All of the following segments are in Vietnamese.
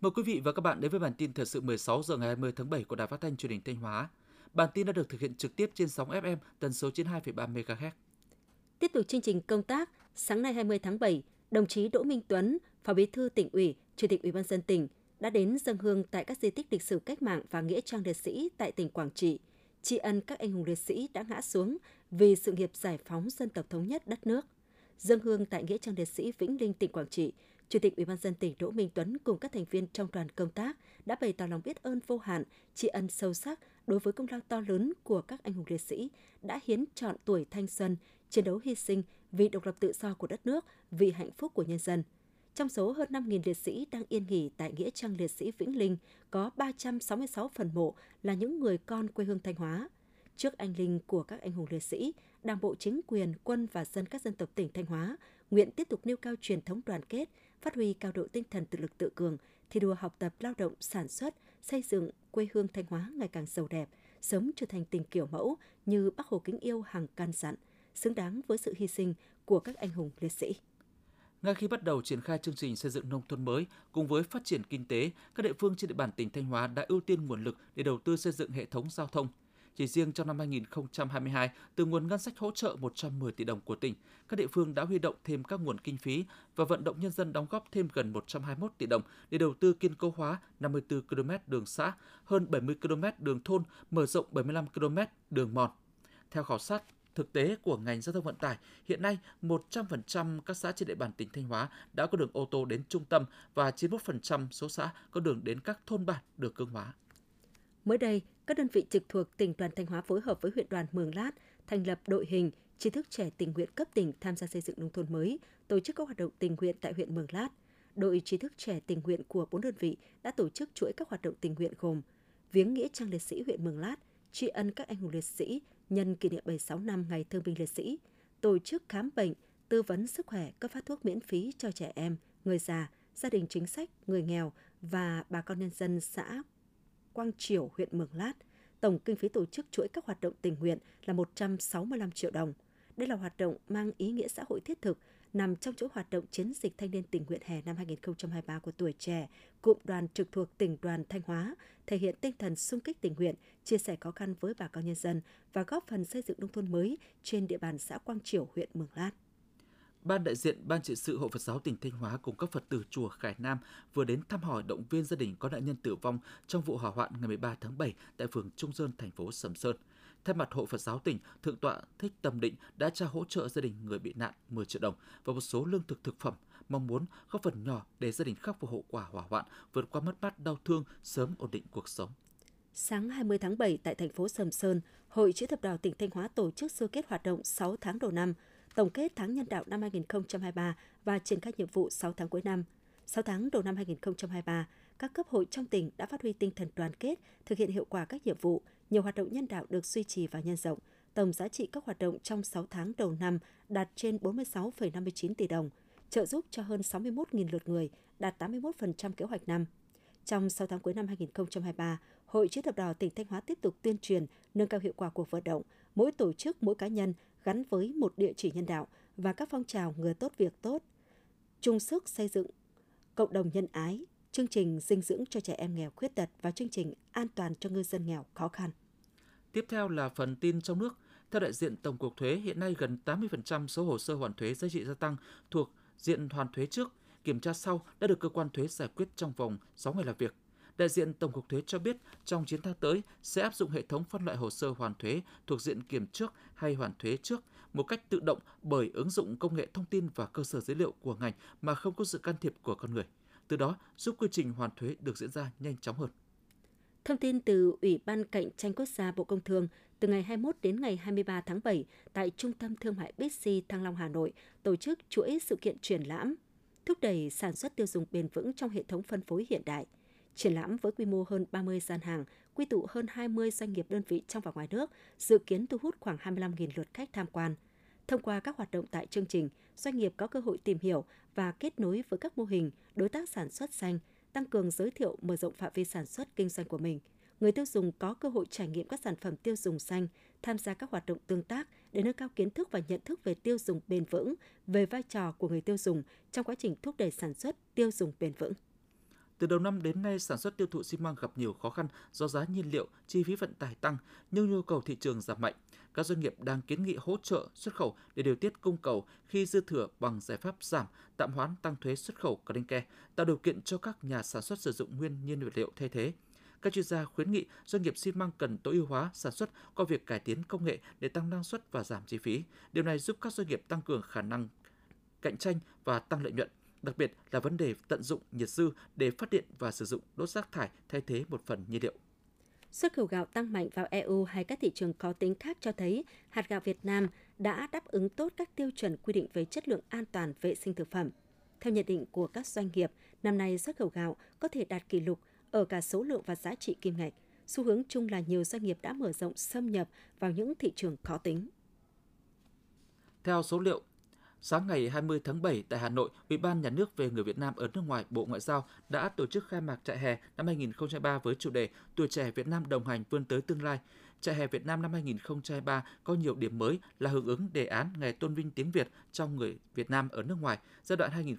Mời quý vị và các bạn đến với bản tin thời sự 16 giờ ngày 20 tháng 7 của Đài Phát thanh Truyền hình Thanh Hóa. Bản tin đã được thực hiện trực tiếp trên sóng FM tần số 92,3 MHz. Tiếp tục chương trình công tác, sáng nay 20 tháng 7, đồng chí Đỗ Minh Tuấn, Phó Bí thư tỉnh ủy, Chủ tịch Ủy ban dân tỉnh đã đến dân hương tại các di tích lịch sử cách mạng và nghĩa trang liệt sĩ tại tỉnh Quảng Trị, tri ân các anh hùng liệt sĩ đã ngã xuống vì sự nghiệp giải phóng dân tộc thống nhất đất nước. Dân hương tại nghĩa trang liệt sĩ Vĩnh Linh tỉnh Quảng Trị, Chủ tịch Ủy ban dân tỉnh Đỗ Minh Tuấn cùng các thành viên trong đoàn công tác đã bày tỏ lòng biết ơn vô hạn, tri ân sâu sắc đối với công lao to lớn của các anh hùng liệt sĩ đã hiến chọn tuổi thanh xuân, chiến đấu hy sinh vì độc lập tự do của đất nước, vì hạnh phúc của nhân dân. Trong số hơn 5.000 liệt sĩ đang yên nghỉ tại Nghĩa trang liệt sĩ Vĩnh Linh, có 366 phần mộ là những người con quê hương Thanh Hóa. Trước anh linh của các anh hùng liệt sĩ, Đảng bộ chính quyền, quân và dân các dân tộc tỉnh Thanh Hóa nguyện tiếp tục nêu cao truyền thống đoàn kết, phát huy cao độ tinh thần tự lực tự cường, thi đua học tập lao động sản xuất, xây dựng quê hương Thanh Hóa ngày càng giàu đẹp, sớm trở thành tỉnh kiểu mẫu như Bác Hồ kính yêu hàng can dặn, xứng đáng với sự hy sinh của các anh hùng liệt sĩ. Ngay khi bắt đầu triển khai chương trình xây dựng nông thôn mới cùng với phát triển kinh tế, các địa phương trên địa bàn tỉnh Thanh Hóa đã ưu tiên nguồn lực để đầu tư xây dựng hệ thống giao thông. Chỉ riêng trong năm 2022, từ nguồn ngân sách hỗ trợ 110 tỷ đồng của tỉnh, các địa phương đã huy động thêm các nguồn kinh phí và vận động nhân dân đóng góp thêm gần 121 tỷ đồng để đầu tư kiên cố hóa 54 km đường xã, hơn 70 km đường thôn, mở rộng 75 km đường mòn. Theo khảo sát thực tế của ngành giao thông vận tải, hiện nay 100% các xã trên địa bàn tỉnh Thanh Hóa đã có đường ô tô đến trung tâm và 91% số xã có đường đến các thôn bản được cương hóa. Mới đây, các đơn vị trực thuộc tỉnh đoàn Thanh Hóa phối hợp với huyện đoàn Mường Lát thành lập đội hình trí thức trẻ tình nguyện cấp tỉnh tham gia xây dựng nông thôn mới, tổ chức các hoạt động tình nguyện tại huyện Mường Lát. Đội trí thức trẻ tình nguyện của bốn đơn vị đã tổ chức chuỗi các hoạt động tình nguyện gồm viếng nghĩa trang liệt sĩ huyện Mường Lát, tri ân các anh hùng liệt sĩ nhân kỷ niệm 76 năm ngày thương binh liệt sĩ, tổ chức khám bệnh, tư vấn sức khỏe, cấp phát thuốc miễn phí cho trẻ em, người già, gia đình chính sách, người nghèo và bà con nhân dân xã Quang Triểu, huyện Mường Lát. Tổng kinh phí tổ chức chuỗi các hoạt động tình nguyện là 165 triệu đồng. Đây là hoạt động mang ý nghĩa xã hội thiết thực, nằm trong chuỗi hoạt động chiến dịch thanh niên tình nguyện hè năm 2023 của tuổi trẻ, cụm đoàn trực thuộc tỉnh đoàn Thanh Hóa, thể hiện tinh thần sung kích tình nguyện, chia sẻ khó khăn với bà con nhân dân và góp phần xây dựng nông thôn mới trên địa bàn xã Quang Triểu, huyện Mường Lát. Ban đại diện Ban trị sự Hội Phật giáo tỉnh Thanh Hóa cùng các Phật tử chùa Khải Nam vừa đến thăm hỏi động viên gia đình có nạn nhân tử vong trong vụ hỏa hoạn ngày 13 tháng 7 tại phường Trung Sơn, thành phố Sầm Sơn. Thay mặt Hội Phật giáo tỉnh, Thượng tọa Thích Tâm Định đã trao hỗ trợ gia đình người bị nạn 10 triệu đồng và một số lương thực thực phẩm, mong muốn góp phần nhỏ để gia đình khắc phục hậu quả hỏa hoạn, vượt qua mất mát đau thương, sớm ổn định cuộc sống. Sáng 20 tháng 7 tại thành phố Sầm Sơn, Hội chữ thập đỏ tỉnh Thanh Hóa tổ chức sơ kết hoạt động 6 tháng đầu năm, tổng kết tháng nhân đạo năm 2023 và triển khai nhiệm vụ 6 tháng cuối năm. 6 tháng đầu năm 2023, các cấp hội trong tỉnh đã phát huy tinh thần đoàn kết, thực hiện hiệu quả các nhiệm vụ, nhiều hoạt động nhân đạo được duy trì và nhân rộng. Tổng giá trị các hoạt động trong 6 tháng đầu năm đạt trên 46,59 tỷ đồng, trợ giúp cho hơn 61.000 lượt người, đạt 81% kế hoạch năm. Trong 6 tháng cuối năm 2023, Hội chữ thập đỏ tỉnh Thanh Hóa tiếp tục tuyên truyền, nâng cao hiệu quả cuộc vận động, mỗi tổ chức, mỗi cá nhân gắn với một địa chỉ nhân đạo và các phong trào người tốt việc tốt, chung sức xây dựng cộng đồng nhân ái, chương trình dinh dưỡng cho trẻ em nghèo khuyết tật và chương trình an toàn cho ngư dân nghèo khó khăn. Tiếp theo là phần tin trong nước. Theo đại diện Tổng cục Thuế, hiện nay gần 80% số hồ sơ hoàn thuế giá trị gia tăng thuộc diện hoàn thuế trước, kiểm tra sau đã được cơ quan thuế giải quyết trong vòng 6 ngày làm việc. Đại diện Tổng cục Thuế cho biết trong 9 tháng tới sẽ áp dụng hệ thống phân loại hồ sơ hoàn thuế thuộc diện kiểm trước hay hoàn thuế trước một cách tự động bởi ứng dụng công nghệ thông tin và cơ sở dữ liệu của ngành mà không có sự can thiệp của con người. Từ đó giúp quy trình hoàn thuế được diễn ra nhanh chóng hơn. Thông tin từ Ủy ban Cạnh tranh Quốc gia Bộ Công Thương, từ ngày 21 đến ngày 23 tháng 7 tại Trung tâm Thương mại Bixi Thăng Long Hà Nội tổ chức chuỗi sự kiện triển lãm thúc đẩy sản xuất tiêu dùng bền vững trong hệ thống phân phối hiện đại. Triển lãm với quy mô hơn 30 gian hàng, quy tụ hơn 20 doanh nghiệp đơn vị trong và ngoài nước, dự kiến thu hút khoảng 25.000 lượt khách tham quan. Thông qua các hoạt động tại chương trình, doanh nghiệp có cơ hội tìm hiểu và kết nối với các mô hình đối tác sản xuất xanh, tăng cường giới thiệu mở rộng phạm vi sản xuất kinh doanh của mình. Người tiêu dùng có cơ hội trải nghiệm các sản phẩm tiêu dùng xanh, tham gia các hoạt động tương tác để nâng cao kiến thức và nhận thức về tiêu dùng bền vững, về vai trò của người tiêu dùng trong quá trình thúc đẩy sản xuất tiêu dùng bền vững. Từ đầu năm đến nay, sản xuất tiêu thụ xi măng gặp nhiều khó khăn do giá nhiên liệu, chi phí vận tải tăng, nhưng nhu cầu thị trường giảm mạnh. Các doanh nghiệp đang kiến nghị hỗ trợ xuất khẩu để điều tiết cung cầu khi dư thừa bằng giải pháp giảm, tạm hoãn tăng thuế xuất khẩu clinker, tạo điều kiện cho các nhà sản xuất sử dụng nguyên nhiên vật liệu thay thế. Các chuyên gia khuyến nghị doanh nghiệp xi măng cần tối ưu hóa sản xuất qua việc cải tiến công nghệ để tăng năng suất và giảm chi phí. Điều này giúp các doanh nghiệp tăng cường khả năng cạnh tranh và tăng lợi nhuận đặc biệt là vấn đề tận dụng nhiệt dư để phát điện và sử dụng đốt rác thải thay thế một phần nhiên liệu. Xuất khẩu gạo tăng mạnh vào EU hay các thị trường có tính khác cho thấy hạt gạo Việt Nam đã đáp ứng tốt các tiêu chuẩn quy định về chất lượng an toàn vệ sinh thực phẩm. Theo nhận định của các doanh nghiệp, năm nay xuất khẩu gạo có thể đạt kỷ lục ở cả số lượng và giá trị kim ngạch. Xu hướng chung là nhiều doanh nghiệp đã mở rộng xâm nhập vào những thị trường khó tính. Theo số liệu Sáng ngày 20 tháng 7 tại Hà Nội, Ủy ban Nhà nước về người Việt Nam ở nước ngoài Bộ Ngoại giao đã tổ chức khai mạc trại hè năm 2023 với chủ đề Tuổi trẻ Việt Nam đồng hành vươn tới tương lai. Trại hè Việt Nam năm 2023 có nhiều điểm mới là hưởng ứng đề án Ngày tôn vinh tiếng Việt trong người Việt Nam ở nước ngoài giai đoạn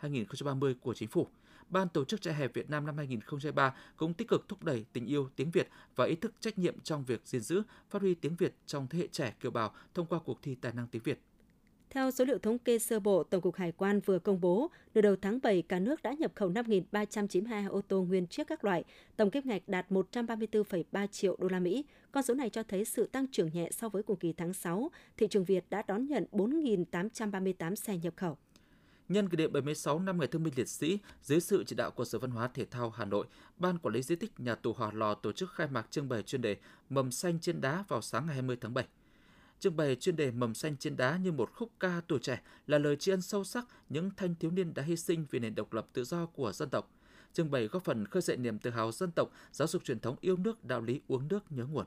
2023-2030 của chính phủ. Ban tổ chức trại hè Việt Nam năm 2023 cũng tích cực thúc đẩy tình yêu tiếng Việt và ý thức trách nhiệm trong việc gìn giữ, phát huy tiếng Việt trong thế hệ trẻ kiều bào thông qua cuộc thi tài năng tiếng Việt. Theo số liệu thống kê sơ bộ Tổng cục Hải quan vừa công bố, nửa đầu tháng 7, cả nước đã nhập khẩu 5.392 ô tô nguyên chiếc các loại, tổng kim ngạch đạt 134,3 triệu đô la Mỹ. Con số này cho thấy sự tăng trưởng nhẹ so với cùng kỳ tháng 6. Thị trường Việt đã đón nhận 4.838 xe nhập khẩu. Nhân kỷ niệm 76 năm Ngày Thương binh Liệt sĩ, dưới sự chỉ đạo của Sở Văn hóa Thể thao Hà Nội, Ban Quản lý di tích nhà tù Hòa Lò tổ chức khai mạc trưng bày chuyên đề Mầm xanh trên đá vào sáng ngày 20 tháng 7. Trưng bày chuyên đề Mầm xanh trên đá như một khúc ca tuổi trẻ là lời tri ân sâu sắc những thanh thiếu niên đã hy sinh vì nền độc lập tự do của dân tộc. Trưng bày góp phần khơi dậy niềm tự hào dân tộc, giáo dục truyền thống yêu nước, đạo lý uống nước nhớ nguồn.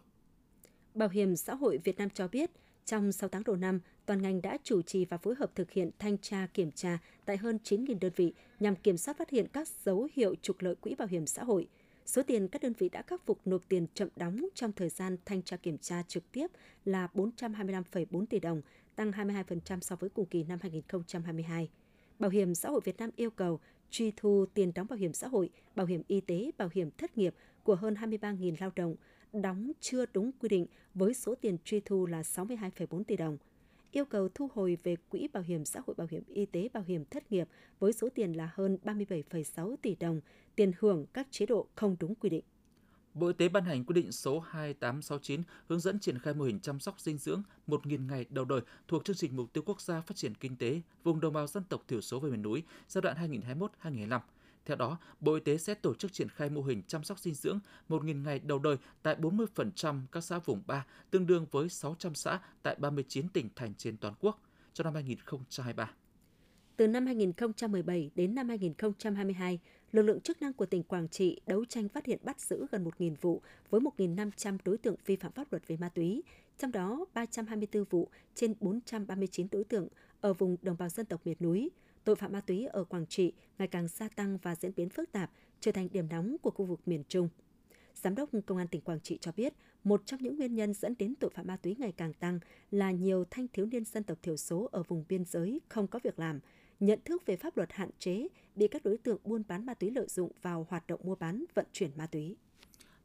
Bảo hiểm xã hội Việt Nam cho biết, trong 6 tháng đầu năm, toàn ngành đã chủ trì và phối hợp thực hiện thanh tra kiểm tra tại hơn 9.000 đơn vị nhằm kiểm soát phát hiện các dấu hiệu trục lợi quỹ bảo hiểm xã hội – Số tiền các đơn vị đã khắc phục nộp tiền chậm đóng trong thời gian thanh tra kiểm tra trực tiếp là 425,4 tỷ đồng, tăng 22% so với cùng kỳ năm 2022. Bảo hiểm xã hội Việt Nam yêu cầu truy thu tiền đóng bảo hiểm xã hội, bảo hiểm y tế, bảo hiểm thất nghiệp của hơn 23.000 lao động đóng chưa đúng quy định với số tiền truy thu là 62,4 tỷ đồng – yêu cầu thu hồi về Quỹ Bảo hiểm xã hội Bảo hiểm Y tế Bảo hiểm thất nghiệp với số tiền là hơn 37,6 tỷ đồng, tiền hưởng các chế độ không đúng quy định. Bộ Y tế ban hành quyết định số 2869 hướng dẫn triển khai mô hình chăm sóc dinh dưỡng 1.000 ngày đầu đời thuộc chương trình Mục tiêu Quốc gia Phát triển Kinh tế vùng đồng bào dân tộc thiểu số và miền núi giai đoạn 2021-2025. Theo đó, Bộ Y tế sẽ tổ chức triển khai mô hình chăm sóc dinh dưỡng 1.000 ngày đầu đời tại 40% các xã vùng 3, tương đương với 600 xã tại 39 tỉnh thành trên toàn quốc cho năm 2023. Từ năm 2017 đến năm 2022, lực lượng chức năng của tỉnh Quảng Trị đấu tranh phát hiện bắt giữ gần 1.000 vụ với 1.500 đối tượng vi phạm pháp luật về ma túy, trong đó 324 vụ trên 439 đối tượng ở vùng đồng bào dân tộc miền núi, tội phạm ma túy ở Quảng Trị ngày càng gia tăng và diễn biến phức tạp, trở thành điểm nóng của khu vực miền Trung. Giám đốc Công an tỉnh Quảng Trị cho biết, một trong những nguyên nhân dẫn đến tội phạm ma túy ngày càng tăng là nhiều thanh thiếu niên dân tộc thiểu số ở vùng biên giới không có việc làm, nhận thức về pháp luật hạn chế, bị các đối tượng buôn bán ma túy lợi dụng vào hoạt động mua bán, vận chuyển ma túy.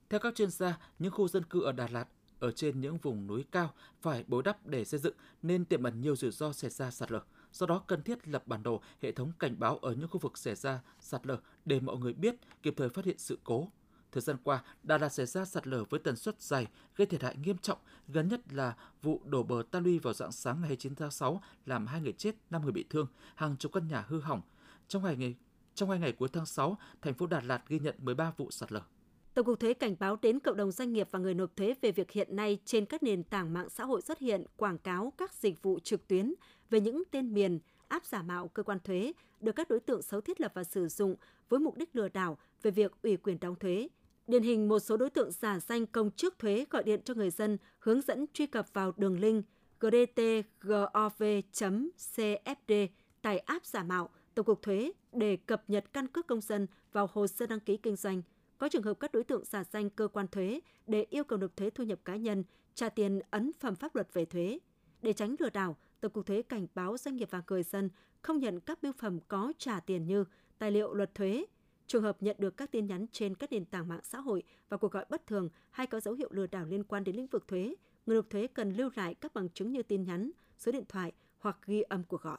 Theo các chuyên gia, những khu dân cư ở Đà Lạt ở trên những vùng núi cao phải bồi đắp để xây dựng nên tiềm ẩn nhiều rủi ro xảy ra sạt lở. Do đó cần thiết lập bản đồ, hệ thống cảnh báo ở những khu vực xảy ra sạt lở để mọi người biết, kịp thời phát hiện sự cố. Thời gian qua, Đà Lạt xảy ra sạt lở với tần suất dày, gây thiệt hại nghiêm trọng. Gần nhất là vụ đổ bờ ta luy vào dạng sáng ngày 29 tháng 6 làm hai người chết, 5 người bị thương, hàng chục căn nhà hư hỏng. Trong ngày trong hai ngày cuối tháng 6, thành phố Đà Lạt ghi nhận 13 vụ sạt lở. Tổng cục Thuế cảnh báo đến cộng đồng doanh nghiệp và người nộp thuế về việc hiện nay trên các nền tảng mạng xã hội xuất hiện quảng cáo các dịch vụ trực tuyến về những tên miền, áp giả mạo cơ quan thuế được các đối tượng xấu thiết lập và sử dụng với mục đích lừa đảo về việc ủy quyền đóng thuế. Điển hình một số đối tượng giả danh công chức thuế gọi điện cho người dân hướng dẫn truy cập vào đường link gdtgov.cfd tải app giả mạo Tổng cục Thuế để cập nhật căn cước công dân vào hồ sơ đăng ký kinh doanh – có trường hợp các đối tượng giả danh cơ quan thuế để yêu cầu nộp thuế thu nhập cá nhân, trả tiền ấn phẩm pháp luật về thuế. Để tránh lừa đảo, Tổng cục Thuế cảnh báo doanh nghiệp và người dân không nhận các bưu phẩm có trả tiền như tài liệu luật thuế, Trường hợp nhận được các tin nhắn trên các nền tảng mạng xã hội và cuộc gọi bất thường hay có dấu hiệu lừa đảo liên quan đến lĩnh vực thuế, người nộp thuế cần lưu lại các bằng chứng như tin nhắn, số điện thoại hoặc ghi âm cuộc gọi.